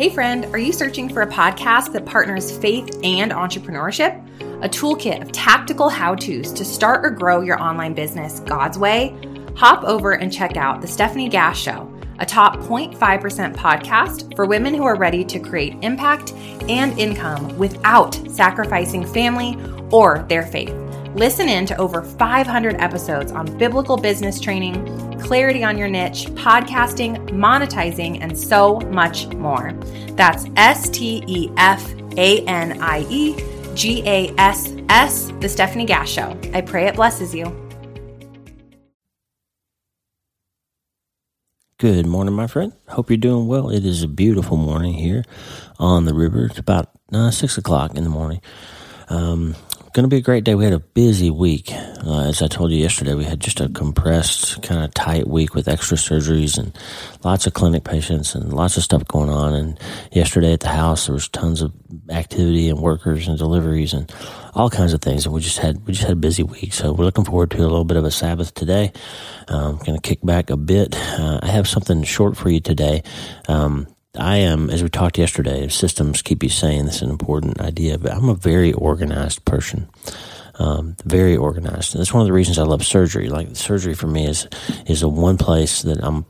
Hey, friend, are you searching for a podcast that partners faith and entrepreneurship? A toolkit of tactical how to's to start or grow your online business God's way? Hop over and check out The Stephanie Gass Show, a top 0.5% podcast for women who are ready to create impact and income without sacrificing family or their faith. Listen in to over 500 episodes on biblical business training, clarity on your niche, podcasting, monetizing, and so much more. That's S T E F A N I E G A S S, The Stephanie Gass Show. I pray it blesses you. Good morning, my friend. Hope you're doing well. It is a beautiful morning here on the river. It's about uh, six o'clock in the morning. Um, going to be a great day. We had a busy week. Uh, as I told you yesterday, we had just a compressed, kind of tight week with extra surgeries and lots of clinic patients and lots of stuff going on. And yesterday at the house, there was tons of activity and workers and deliveries and all kinds of things. And we just had we just had a busy week. So we're looking forward to a little bit of a Sabbath today. Um, going to kick back a bit. Uh, I have something short for you today. Um, I am, as we talked yesterday, systems keep you saying This is an important idea, but I'm a very organized person. Um, very organized. And that's one of the reasons I love surgery. Like surgery for me is is a one place that I'm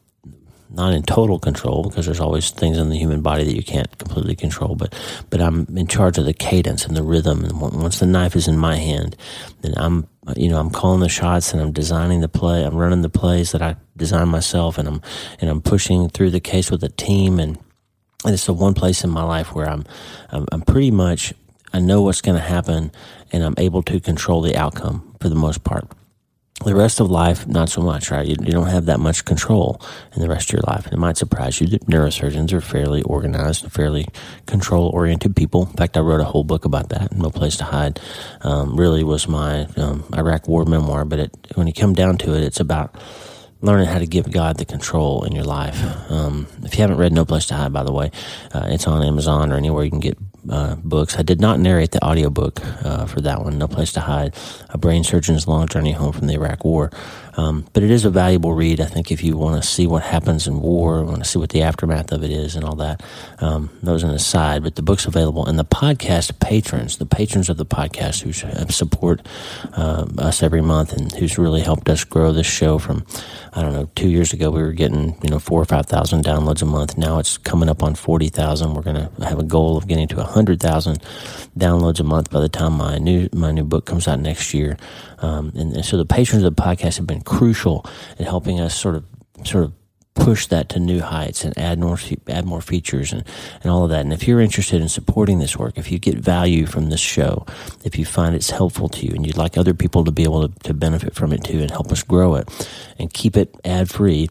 not in total control because there's always things in the human body that you can't completely control. But but I'm in charge of the cadence and the rhythm. And once the knife is in my hand, then I'm you know I'm calling the shots and I'm designing the play. I'm running the plays that I design myself, and I'm and I'm pushing through the case with a team and and it's the one place in my life where I'm, I'm, I'm pretty much, I know what's going to happen and I'm able to control the outcome for the most part. The rest of life, not so much, right? You, you don't have that much control in the rest of your life. And it might surprise you that neurosurgeons are fairly organized and fairly control oriented people. In fact, I wrote a whole book about that. No Place to Hide um, really was my um, Iraq War memoir. But it, when you come down to it, it's about learning how to give God the control in your life. Um, if you haven't read No Place to Hide, by the way, uh, it's on Amazon or anywhere you can get uh, books. I did not narrate the audiobook uh, for that one, No Place to Hide, A Brain Surgeon's Long Journey Home from the Iraq War. Um, but it is a valuable read, I think, if you want to see what happens in war, want to see what the aftermath of it is and all that. Um, those an aside, but the book's available. And the podcast patrons, the patrons of the podcast who support uh, us every month and who's really helped us grow this show from, I don't know, two years ago we were getting, you know, four or 5,000 downloads a month. Now it's coming up on 40,000. We're going to have a goal of getting to 100,000 downloads a month by the time my new, my new book comes out next year. Um, and, and so the patrons of the podcast have been crucial in helping us sort of sort of push that to new heights and add more add more features and, and all of that. And if you're interested in supporting this work, if you get value from this show, if you find it's helpful to you and you'd like other people to be able to, to benefit from it too and help us grow it and keep it ad free,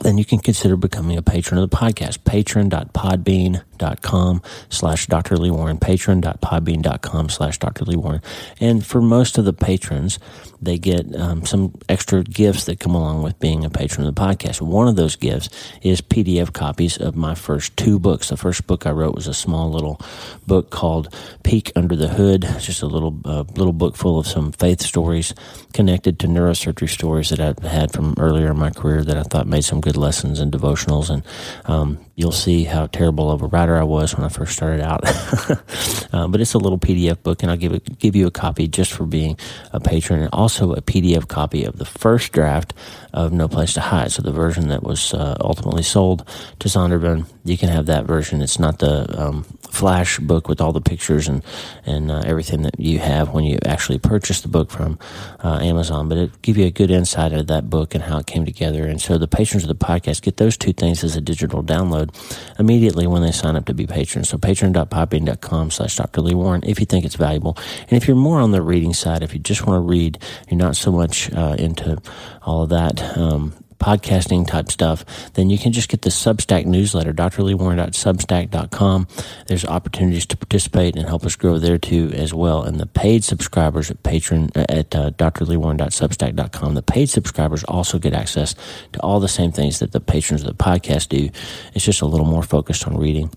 then you can consider becoming a patron of the podcast. Patron.podbean.com slash Dr. Lee Warren. Patron.podbean.com slash Dr. Lee Warren. And for most of the patrons, they get um, some extra gifts that come along with being a patron of the podcast. One of those gifts is PDF copies of my first two books. The first book I wrote was a small little book called Peek Under the Hood, just a little uh, little book full of some faith stories connected to neurosurgery stories that I had from earlier in my career that I thought made some good lessons and devotionals. And um, you'll see how terrible of a writer I was when I first started out. uh, but it's a little PDF book, and I'll give it, give you a copy just for being a patron, and also a PDF copy of the first draft of No Place to Hide. So the version that was uh, ultimately sold to Zondervan, you can have that version. It's not the um, flash book with all the pictures and and uh, everything that you have when you actually purchase the book from uh, Amazon, but it give you a good insight of that book and how it came together. And so the patrons of the podcast get those two things as a digital download immediately when they sign up to be patrons. So patron.podbean.com slash Dr. Lee Warren if you think it's valuable. And if you're more on the reading side, if you just want to read, you're not so much uh, into all of that, um, podcasting type stuff, then you can just get the Substack newsletter, drleewarren.substack.com. There's opportunities to participate and help us grow there too as well. And the paid subscribers at patron at uh, drleewarren.substack.com, the paid subscribers also get access to all the same things that the patrons of the podcast do. It's just a little more focused on reading.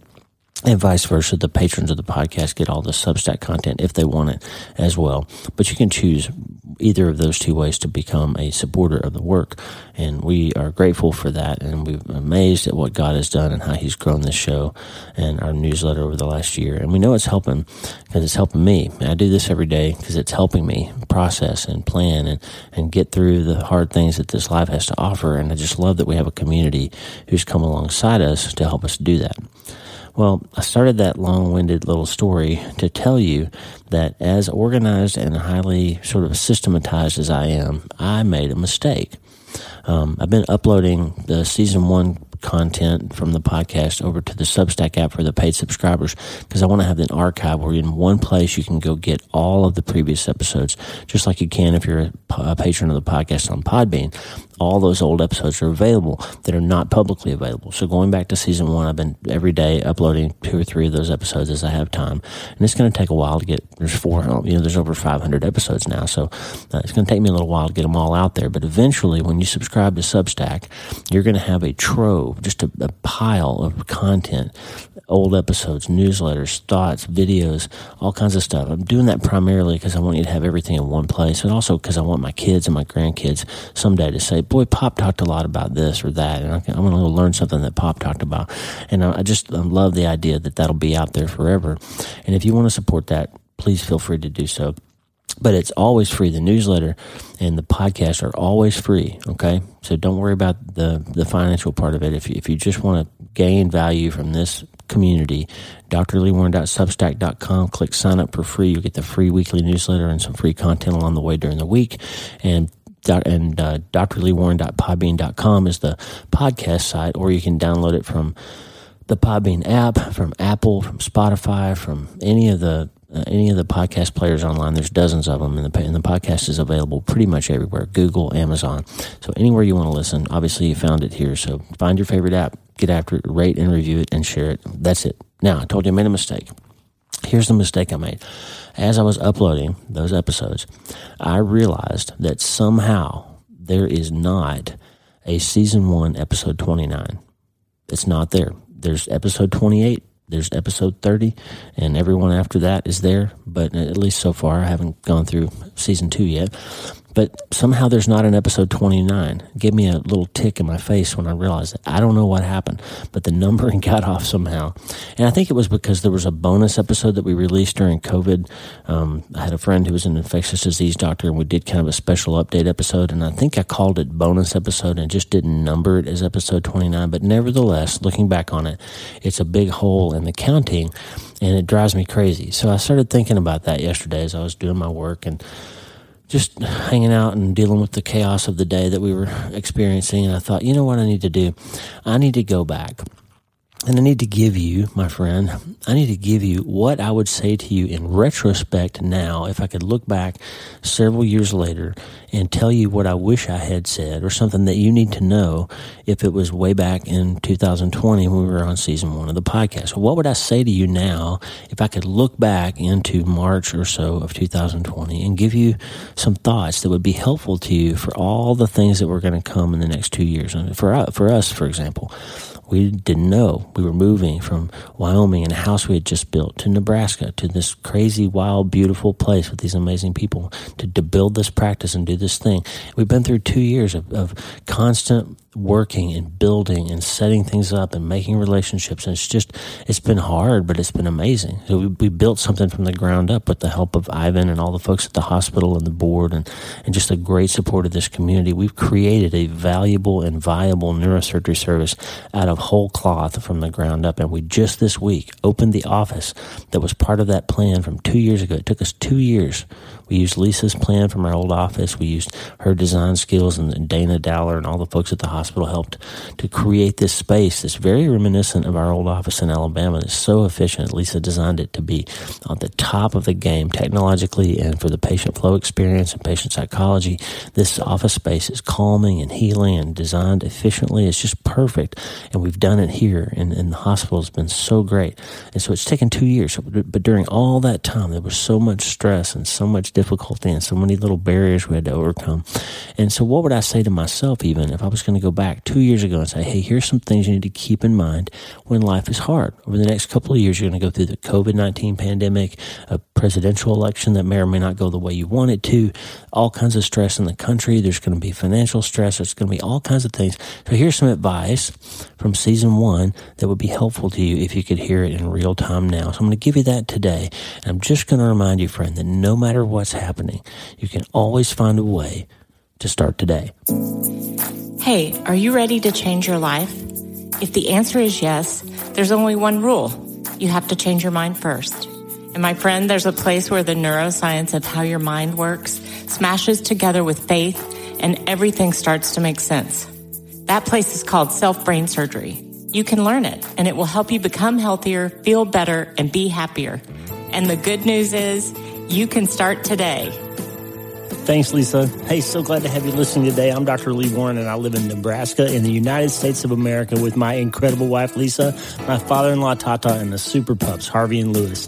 And vice versa. The patrons of the podcast get all the Substack content if they want it as well. But you can choose either of those two ways to become a supporter of the work. And we are grateful for that. And we're amazed at what God has done and how He's grown this show and our newsletter over the last year. And we know it's helping because it's helping me. I do this every day because it's helping me process and plan and, and get through the hard things that this life has to offer. And I just love that we have a community who's come alongside us to help us do that. Well, I started that long winded little story to tell you that as organized and highly sort of systematized as I am, I made a mistake. Um, I've been uploading the season one content from the podcast over to the Substack app for the paid subscribers because I want to have an archive where in one place you can go get all of the previous episodes, just like you can if you're a, a patron of the podcast on Podbean all those old episodes are available that are not publicly available. So going back to season one, I've been every day uploading two or three of those episodes as I have time, and it's going to take a while to get. There's four, you know, there's over 500 episodes now, so uh, it's going to take me a little while to get them all out there. But eventually, when you subscribe to Substack, you're going to have a trove, just a, a pile of content, old episodes, newsletters, thoughts, videos, all kinds of stuff. I'm doing that primarily because I want you to have everything in one place, and also because I want my kids and my grandkids someday to say boy, Pop talked a lot about this or that, and I, am going to learn something that Pop talked about. And I, just I love the idea that that'll be out there forever. And if you want to support that, please feel free to do so. But it's always free. The newsletter and the podcast are always free. Okay, so don't worry about the the financial part of it. If you, if you just want to gain value from this community, drleewarren.substack.com. Click sign up for free. You get the free weekly newsletter and some free content along the way during the week. And and uh, drleewarren.podbean.com is the podcast site, or you can download it from the Podbean app, from Apple, from Spotify, from any of the uh, any of the podcast players online. There's dozens of them, and the, and the podcast is available pretty much everywhere Google, Amazon. So, anywhere you want to listen, obviously, you found it here. So, find your favorite app, get after it, rate and review it, and share it. That's it. Now, I told you I made a mistake. Here's the mistake I made as I was uploading those episodes, I realized that somehow there is not a season one, episode 29. It's not there. There's episode 28, there's episode 30, and everyone after that is there. But at least so far, I haven't gone through season two yet. But somehow there's not an episode 29. It gave me a little tick in my face when I realized that. I don't know what happened, but the numbering got off somehow. And I think it was because there was a bonus episode that we released during COVID. Um, I had a friend who was an infectious disease doctor, and we did kind of a special update episode. And I think I called it bonus episode and just didn't number it as episode 29. But nevertheless, looking back on it, it's a big hole in the counting and it drives me crazy. So I started thinking about that yesterday as I was doing my work and just hanging out and dealing with the chaos of the day that we were experiencing. And I thought, you know what I need to do? I need to go back and I need to give you, my friend, I need to give you what I would say to you in retrospect now, if I could look back several years later and tell you what I wish I had said or something that you need to know if it was way back in 2020 when we were on season one of the podcast. What would I say to you now if I could look back into March or so of 2020 and give you some thoughts that would be helpful to you for all the things that were going to come in the next two years? For, for us, for example, we didn't know. We were moving from Wyoming and a house we had just built to Nebraska to this crazy, wild, beautiful place with these amazing people to, to build this practice and do this thing. We've been through two years of, of constant working and building and setting things up and making relationships. And it's just, it's been hard, but it's been amazing. So we, we built something from the ground up with the help of Ivan and all the folks at the hospital and the board and, and just the great support of this community. We've created a valuable and viable neurosurgery service out of whole cloth from the ground up. And we just this week opened the office that was part of that plan from two years ago. It took us two years we used Lisa's plan from our old office. We used her design skills, and Dana Dowler and all the folks at the hospital helped to create this space that's very reminiscent of our old office in Alabama. It's so efficient. Lisa designed it to be on the top of the game technologically and for the patient flow experience and patient psychology. This office space is calming and healing and designed efficiently. It's just perfect. And we've done it here, and, and the hospital has been so great. And so it's taken two years. But during all that time, there was so much stress and so much difficulty and so many little barriers we had to overcome. And so, what would I say to myself, even if I was going to go back two years ago and say, hey, here's some things you need to keep in mind when life is hard? Over the next couple of years, you're going to go through the COVID 19 pandemic, a presidential election that may or may not go the way you want it to, all kinds of stress in the country. There's going to be financial stress. There's going to be all kinds of things. So, here's some advice from season one that would be helpful to you if you could hear it in real time now. So, I'm going to give you that today. And I'm just going to remind you, friend, that no matter what's happening, you can always find a way to start today. Hey, are you ready to change your life? If the answer is yes, there's only one rule you have to change your mind first. And my friend, there's a place where the neuroscience of how your mind works smashes together with faith and everything starts to make sense. That place is called self brain surgery. You can learn it and it will help you become healthier, feel better, and be happier. And the good news is you can start today. Thanks, Lisa. Hey, so glad to have you listening today. I'm Dr. Lee Warren, and I live in Nebraska in the United States of America with my incredible wife, Lisa, my father in law, Tata, and the super pups, Harvey and Lewis.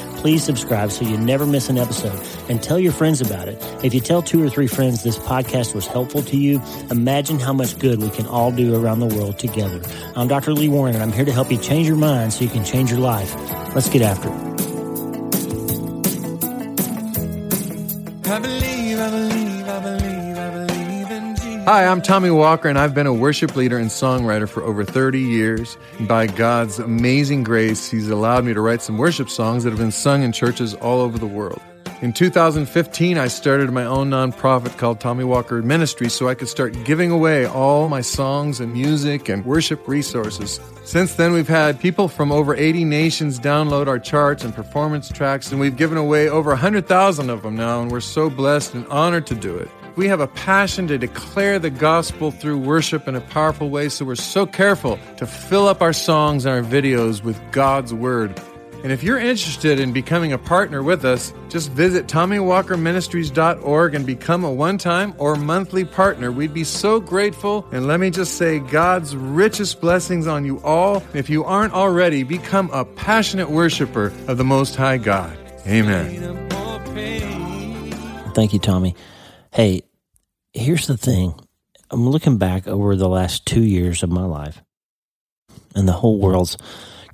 please subscribe so you never miss an episode and tell your friends about it. If you tell two or three friends this podcast was helpful to you, imagine how much good we can all do around the world together. I'm Dr. Lee Warren and I'm here to help you change your mind so you can change your life. Let's get after it. I believe, I believe, Hi, I'm Tommy Walker, and I've been a worship leader and songwriter for over 30 years. And by God's amazing grace, He's allowed me to write some worship songs that have been sung in churches all over the world. In 2015, I started my own nonprofit called Tommy Walker Ministry so I could start giving away all my songs and music and worship resources. Since then, we've had people from over 80 nations download our charts and performance tracks, and we've given away over 100,000 of them now, and we're so blessed and honored to do it. We have a passion to declare the gospel through worship in a powerful way, so we're so careful to fill up our songs and our videos with God's Word. And if you're interested in becoming a partner with us, just visit TommyWalkerMinistries.org and become a one time or monthly partner. We'd be so grateful. And let me just say God's richest blessings on you all. If you aren't already, become a passionate worshiper of the Most High God. Amen. Thank you, Tommy. Hey, here's the thing I'm looking back over the last two years of my life, and the whole world's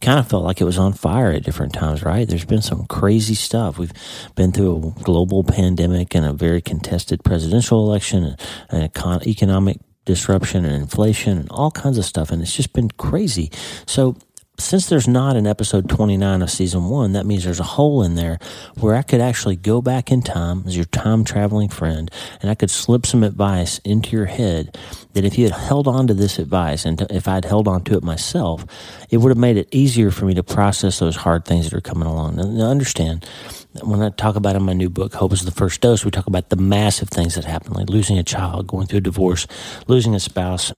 kind of felt like it was on fire at different times, right? There's been some crazy stuff. We've been through a global pandemic and a very contested presidential election and, an economic disruption and inflation and all kinds of stuff. And it's just been crazy. So since there's not an episode 29 of season one, that means there's a hole in there where I could actually go back in time as your time traveling friend and I could slip some advice into your head that if you had held on to this advice and if I'd held on to it myself, it would have made it easier for me to process those hard things that are coming along. Now, understand, when I talk about in my new book, Hope is the First Dose, we talk about the massive things that happen, like losing a child, going through a divorce, losing a spouse,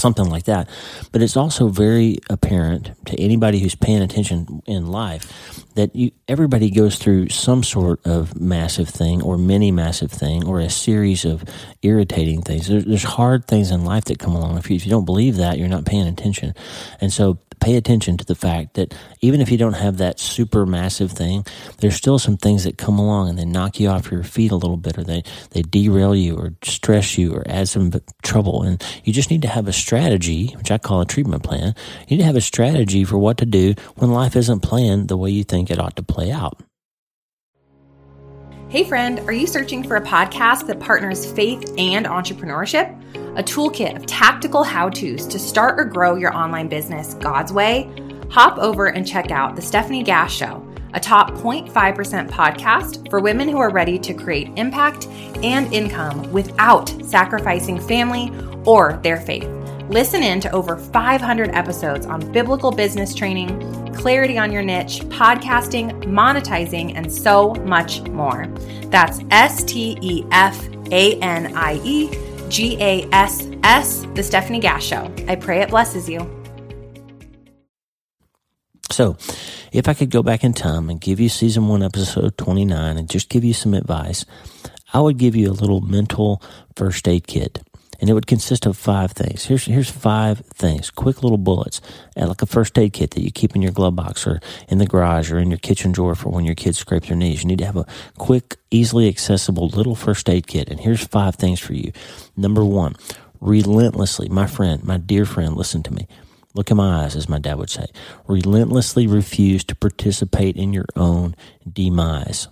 something like that. But it's also very apparent to anybody who's paying attention in life that you, everybody goes through some sort of massive thing or mini massive thing or a series of irritating things. There's, there's hard things in life that come along. If you, if you don't believe that, you're not paying attention. And so pay attention to the fact that even if you don't have that super massive thing, there's still some things that come along and they knock you off your feet a little bit or they, they derail you or stress you or add some trouble. And you just need to have a strategy, which I call a treatment plan. You need to have a strategy for what to do when life isn't playing the way you think it ought to play out. Hey, friend, are you searching for a podcast that partners faith and entrepreneurship? A toolkit of tactical how to's to start or grow your online business God's way? Hop over and check out The Stephanie Gass Show, a top 0.5% podcast for women who are ready to create impact and income without sacrificing family or their faith. Listen in to over 500 episodes on biblical business training clarity on your niche, podcasting, monetizing, and so much more. That's S T E F A N I E G A S S, The Stephanie Gass Show. I pray it blesses you. So, if I could go back in time and give you season one, episode 29, and just give you some advice, I would give you a little mental first aid kit and it would consist of five things. Here's here's five things, quick little bullets, like a first aid kit that you keep in your glove box or in the garage or in your kitchen drawer for when your kids scrape their knees. You need to have a quick, easily accessible little first aid kit. And here's five things for you. Number one, relentlessly, my friend, my dear friend, listen to me. Look in my eyes, as my dad would say. Relentlessly refuse to participate in your own demise.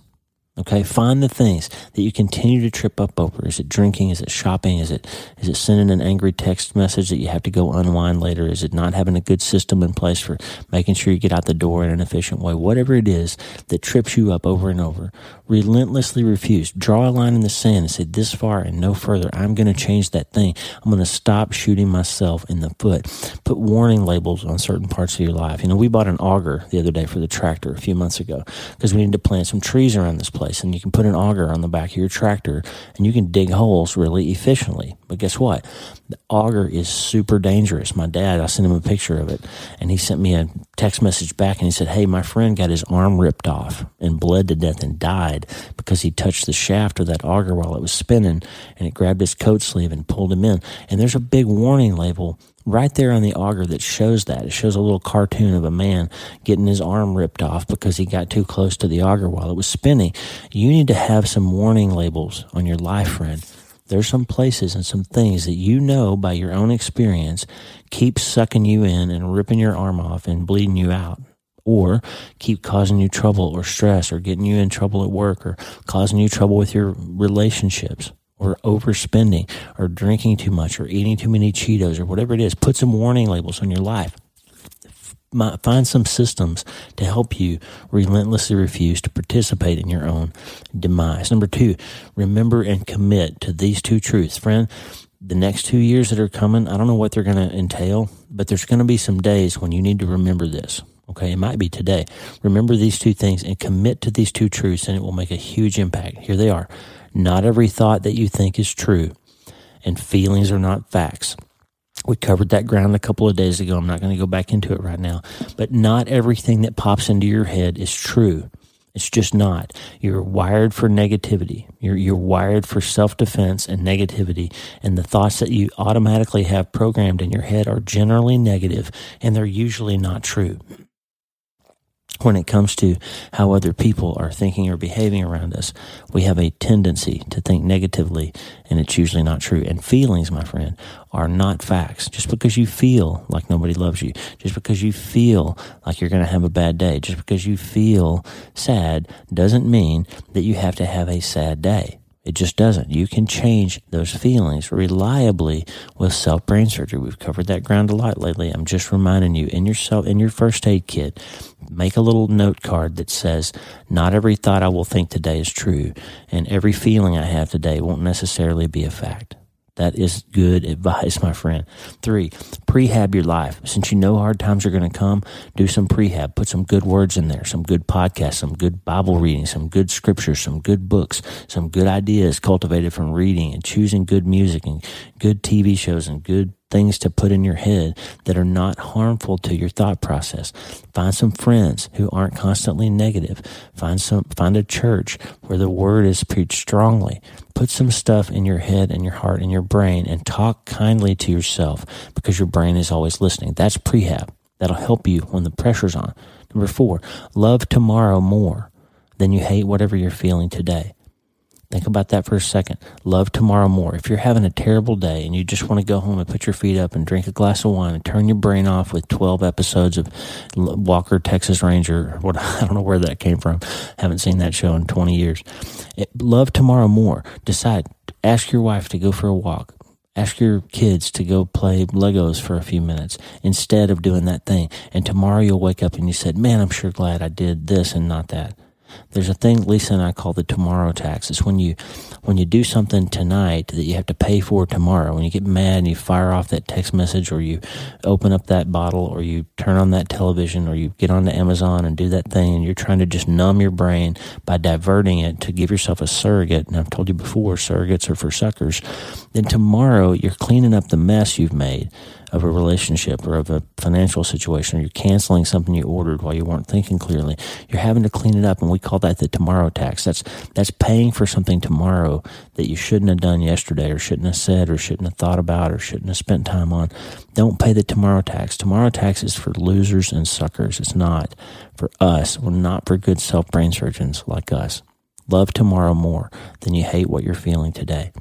Okay, find the things that you continue to trip up over. Is it drinking? Is it shopping? Is it is it sending an angry text message that you have to go unwind later? Is it not having a good system in place for making sure you get out the door in an efficient way? Whatever it is that trips you up over and over, relentlessly refuse. Draw a line in the sand and say this far and no further. I'm going to change that thing. I'm going to stop shooting myself in the foot. Put warning labels on certain parts of your life. You know, we bought an auger the other day for the tractor a few months ago because we need to plant some trees around this place place and you can put an auger on the back of your tractor and you can dig holes really efficiently. But guess what? The auger is super dangerous. My dad, I sent him a picture of it and he sent me a text message back and he said, Hey, my friend got his arm ripped off and bled to death and died because he touched the shaft of that auger while it was spinning and it grabbed his coat sleeve and pulled him in. And there's a big warning label right there on the auger that shows that. It shows a little cartoon of a man getting his arm ripped off because he got too close to the auger while it was spinning. You need to have some warning labels on your life, friend. There's some places and some things that you know by your own experience keep sucking you in and ripping your arm off and bleeding you out or keep causing you trouble or stress or getting you in trouble at work or causing you trouble with your relationships or overspending or drinking too much or eating too many Cheetos or whatever it is, put some warning labels on your life. Find some systems to help you relentlessly refuse to participate in your own demise. Number two, remember and commit to these two truths. Friend, the next two years that are coming, I don't know what they're going to entail, but there's going to be some days when you need to remember this. Okay, it might be today. Remember these two things and commit to these two truths, and it will make a huge impact. Here they are. Not every thought that you think is true, and feelings are not facts. We covered that ground a couple of days ago. I'm not going to go back into it right now. But not everything that pops into your head is true. It's just not. You're wired for negativity. You're, you're wired for self defense and negativity. And the thoughts that you automatically have programmed in your head are generally negative and they're usually not true when it comes to how other people are thinking or behaving around us, we have a tendency to think negatively, and it's usually not true. And feelings, my friend, are not facts. Just because you feel like nobody loves you, just because you feel like you're going to have a bad day, just because you feel sad, doesn't mean that you have to have a sad day. It just doesn't. You can change those feelings reliably with self brain surgery. We've covered that ground a lot lately. I'm just reminding you in yourself in your first aid kit, make a little note card that says, "Not every thought I will think today is true, and every feeling I have today won't necessarily be a fact." That is good advice, my friend. Three, prehab your life. Since you know hard times are going to come, do some prehab. Put some good words in there, some good podcasts, some good Bible reading, some good scriptures, some good books, some good ideas cultivated from reading and choosing good music and good TV shows and good things to put in your head that are not harmful to your thought process. Find some friends who aren't constantly negative. Find some, find a church where the word is preached strongly. Put some stuff in your head and your heart and your brain and talk kindly to yourself because your brain is always listening. That's prehab. That'll help you when the pressure's on. Number four, love tomorrow more than you hate whatever you're feeling today. Think about that for a second. Love tomorrow more. If you're having a terrible day and you just want to go home and put your feet up and drink a glass of wine and turn your brain off with 12 episodes of Walker, Texas Ranger, what I don't know where that came from. Haven't seen that show in 20 years. It, love tomorrow more. Decide. Ask your wife to go for a walk. Ask your kids to go play Legos for a few minutes instead of doing that thing. And tomorrow you'll wake up and you said, man, I'm sure glad I did this and not that. There's a thing Lisa and I call the tomorrow tax. It's when you when you do something tonight that you have to pay for tomorrow. When you get mad and you fire off that text message or you open up that bottle or you turn on that television or you get onto Amazon and do that thing and you're trying to just numb your brain by diverting it to give yourself a surrogate. And I've told you before, surrogates are for suckers. Then tomorrow you're cleaning up the mess you've made of a relationship or of a financial situation, or you're canceling something you ordered while you weren't thinking clearly. You're having to clean it up, and we call that the tomorrow tax. That's that's paying for something tomorrow that you shouldn't have done yesterday, or shouldn't have said, or shouldn't have thought about, or shouldn't have spent time on. Don't pay the tomorrow tax. Tomorrow tax is for losers and suckers. It's not for us. We're not for good self brain surgeons like us. Love tomorrow more than you hate what you're feeling today.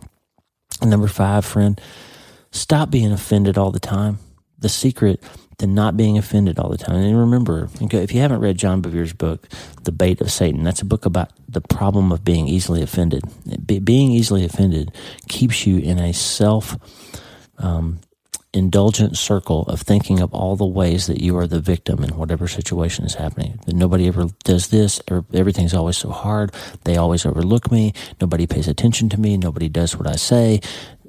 And number five, friend, Stop being offended all the time. The secret to not being offended all the time. And remember, if you haven't read John Bevere's book, The Bait of Satan, that's a book about the problem of being easily offended. being easily offended keeps you in a self um, indulgent circle of thinking of all the ways that you are the victim in whatever situation is happening. That nobody ever does this, everything's always so hard. They always overlook me. Nobody pays attention to me. Nobody does what I say.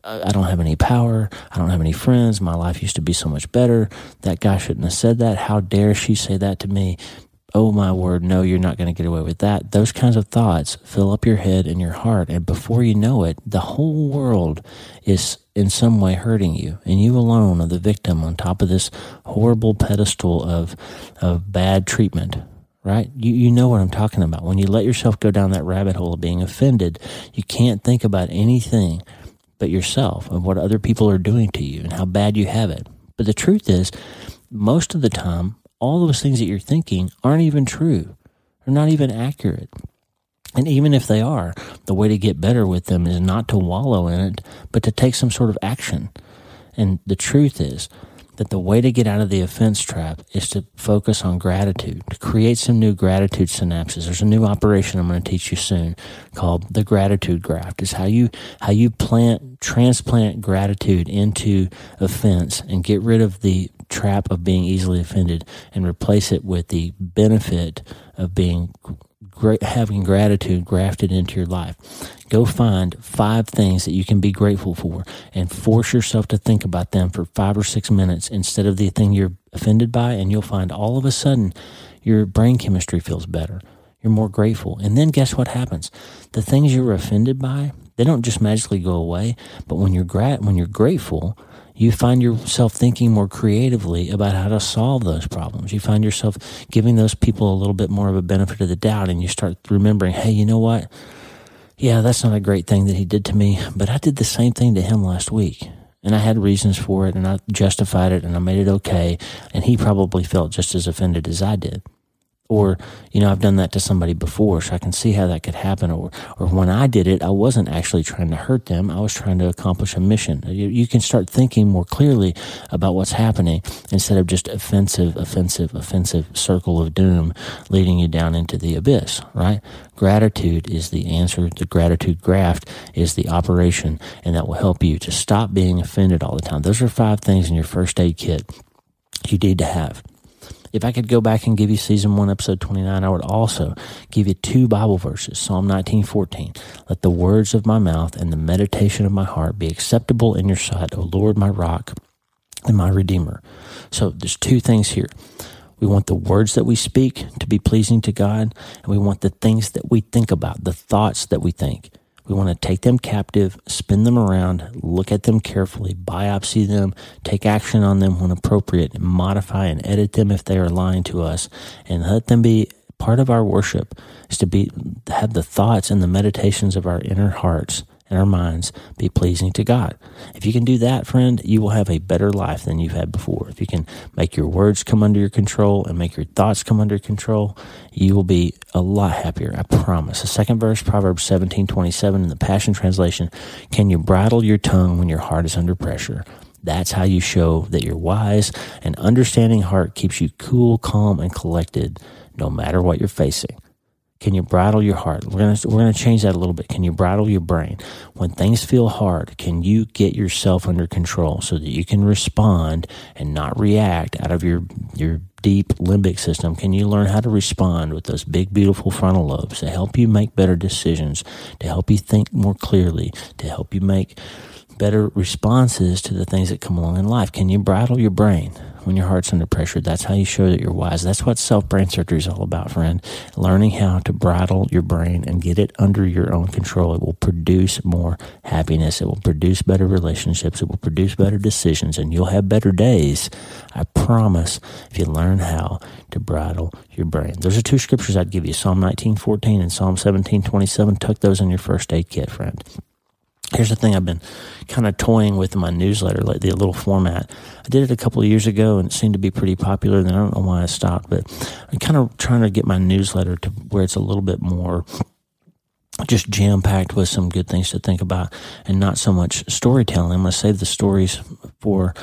I don't have any power. I don't have any friends. My life used to be so much better. That guy shouldn't have said that. How dare she say that to me? Oh my word, no, you're not going to get away with that. Those kinds of thoughts fill up your head and your heart. And before you know it, the whole world is in some way hurting you. And you alone are the victim on top of this horrible pedestal of, of bad treatment right? You, you know what I'm talking about. When you let yourself go down that rabbit hole of being offended, you can't think about anything but yourself and what other people are doing to you and how bad you have it. But the truth is, most of the time, all those things that you're thinking aren't even true. They're not even accurate. And even if they are, the way to get better with them is not to wallow in it, but to take some sort of action. And the truth is, that the way to get out of the offense trap is to focus on gratitude, to create some new gratitude synapses. There's a new operation I'm going to teach you soon called the gratitude graft. Is how you how you plant transplant gratitude into offense and get rid of the trap of being easily offended and replace it with the benefit of being having gratitude grafted into your life. Go find five things that you can be grateful for and force yourself to think about them for five or six minutes instead of the thing you're offended by. And you'll find all of a sudden your brain chemistry feels better. You're more grateful. And then guess what happens? The things you were offended by, they don't just magically go away, but when you're gra- when you're grateful, you find yourself thinking more creatively about how to solve those problems. You find yourself giving those people a little bit more of a benefit of the doubt and you start remembering, hey, you know what? Yeah, that's not a great thing that he did to me, but I did the same thing to him last week. And I had reasons for it and I justified it and I made it okay. And he probably felt just as offended as I did or you know i've done that to somebody before so i can see how that could happen or or when i did it i wasn't actually trying to hurt them i was trying to accomplish a mission. Uh, you, you can start thinking more clearly about what's happening instead of just offensive offensive offensive circle of doom leading you down into the abyss right? Gratitude is the answer. The gratitude graft is the operation and that will help you to stop being offended all the time. Those are five things in your first aid kit you need to have if I could go back and give you season one, episode 29, I would also give you two Bible verses. Psalm 19, 14. Let the words of my mouth and the meditation of my heart be acceptable in your sight, O Lord, my rock and my redeemer. So there's two things here. We want the words that we speak to be pleasing to God, and we want the things that we think about, the thoughts that we think. We want to take them captive, spin them around, look at them carefully, biopsy them, take action on them when appropriate, modify and edit them if they are lying to us, and let them be part of our worship is to be have the thoughts and the meditations of our inner hearts and our minds be pleasing to God. If you can do that, friend, you will have a better life than you've had before. If you can make your words come under your control and make your thoughts come under control, you will be a lot happier. I promise. The second verse, Proverbs 17, 27 in the Passion Translation, can you bridle your tongue when your heart is under pressure? That's how you show that you're wise. An understanding heart keeps you cool, calm, and collected no matter what you're facing. Can you bridle your heart? We're gonna we're gonna change that a little bit. Can you bridle your brain when things feel hard? Can you get yourself under control so that you can respond and not react out of your your deep limbic system? Can you learn how to respond with those big beautiful frontal lobes to help you make better decisions, to help you think more clearly, to help you make better responses to the things that come along in life? Can you bridle your brain? When your heart's under pressure. That's how you show that you're wise. That's what self brain surgery is all about, friend. Learning how to bridle your brain and get it under your own control. It will produce more happiness. It will produce better relationships. It will produce better decisions, and you'll have better days. I promise if you learn how to bridle your brain. Those are two scriptures I'd give you Psalm 19:14 and Psalm 17:27. Tuck those in your first aid kit, friend. Here's the thing I've been kind of toying with in my newsletter lately, a little format. I did it a couple of years ago and it seemed to be pretty popular. And I don't know why I stopped, but I'm kind of trying to get my newsletter to where it's a little bit more just jam packed with some good things to think about and not so much storytelling. I'm going to save the stories for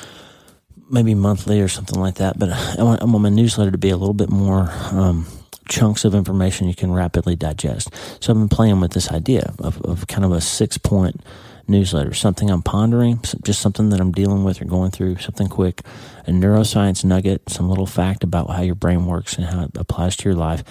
maybe monthly or something like that. But I want, I want my newsletter to be a little bit more, um, chunks of information you can rapidly digest. So I've been playing with this idea of, of kind of a six point newsletter, something I'm pondering, just something that I'm dealing with or going through, something quick, a neuroscience nugget, some little fact about how your brain works and how it applies to your life,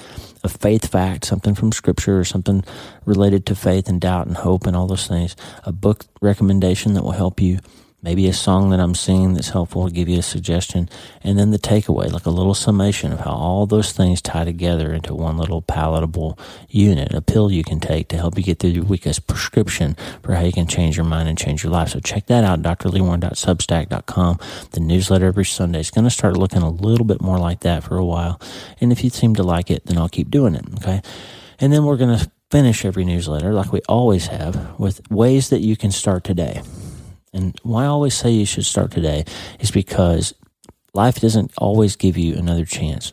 a faith fact, something from scripture or something related to faith and doubt and hope and all those things, a book recommendation that will help you maybe a song that I'm singing that's helpful will give you a suggestion, and then the takeaway, like a little summation of how all those things tie together into one little palatable unit, a pill you can take to help you get through your weakest prescription for how you can change your mind and change your life. So check that out, drleewarren.substack.com. The newsletter every Sunday is going to start looking a little bit more like that for a while. And if you seem to like it, then I'll keep doing it. Okay. And then we're going to finish every newsletter like we always have with ways that you can start today. And why I always say you should start today is because life doesn't always give you another chance.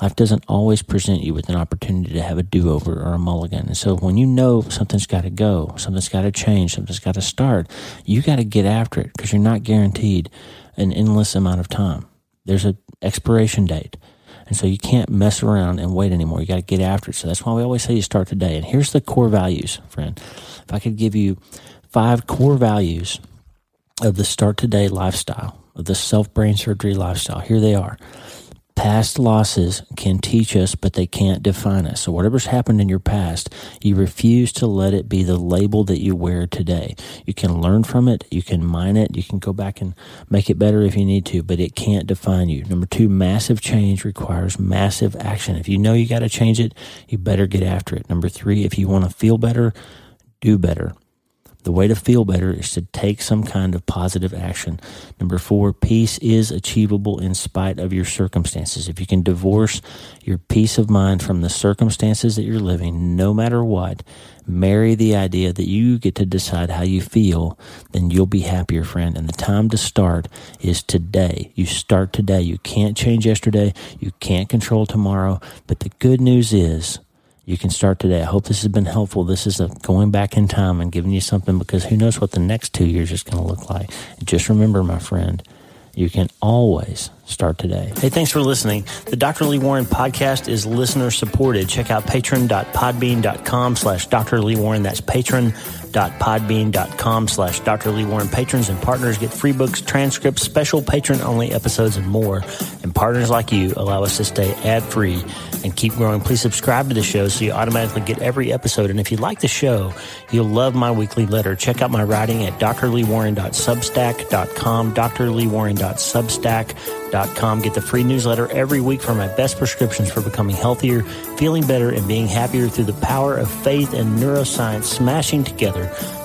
Life doesn't always present you with an opportunity to have a do over or a mulligan. And so when you know something's got to go, something's got to change, something's got to start, you got to get after it because you're not guaranteed an endless amount of time. There's an expiration date. And so you can't mess around and wait anymore. You got to get after it. So that's why we always say you start today. And here's the core values, friend. If I could give you five core values of the start today lifestyle, of the self brain surgery lifestyle. Here they are. Past losses can teach us, but they can't define us. So, whatever's happened in your past, you refuse to let it be the label that you wear today. You can learn from it, you can mine it, you can go back and make it better if you need to, but it can't define you. Number two, massive change requires massive action. If you know you got to change it, you better get after it. Number three, if you want to feel better, do better. The way to feel better is to take some kind of positive action. Number four, peace is achievable in spite of your circumstances. If you can divorce your peace of mind from the circumstances that you're living, no matter what, marry the idea that you get to decide how you feel, then you'll be happier, friend. And the time to start is today. You start today. You can't change yesterday. You can't control tomorrow. But the good news is, you can start today. I hope this has been helpful. This is going back in time and giving you something because who knows what the next two years is going to look like. Just remember, my friend, you can always start today. Hey, thanks for listening. The Dr. Lee Warren podcast is listener supported. Check out patron.podbean.com slash Dr. Lee Warren. That's patron.podbean.com slash Dr. Lee Warren. Patrons and partners get free books, transcripts, special patron only episodes, and more. And partners like you allow us to stay ad free and keep growing. Please subscribe to the show so you automatically get every episode. And if you like the show, you'll love my weekly letter. Check out my writing at drleewarren.substack.com, drleewarren.substack.com Get the free newsletter every week for my best prescriptions for becoming healthier, feeling better, and being happier through the power of faith and neuroscience smashing together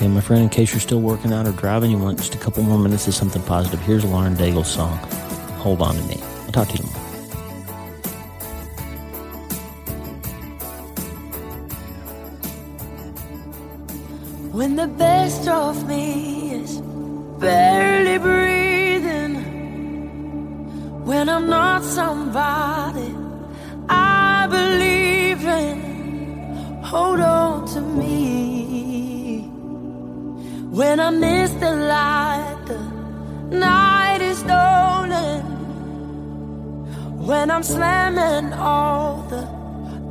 Okay, my friend, in case you're still working out or driving, you want just a couple more minutes of something positive, here's Lauren Daigle's song, Hold On to Me. I'll talk to you tomorrow. when the best of me is barely breathing, when I'm not somebody I believe in, hold on When I miss the light, the night is stolen. When I'm slamming all the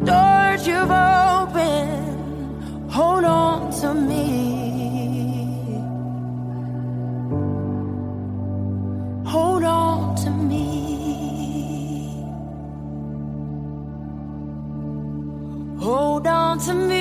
doors you've opened, hold on to me. Hold on to me. Hold on to me.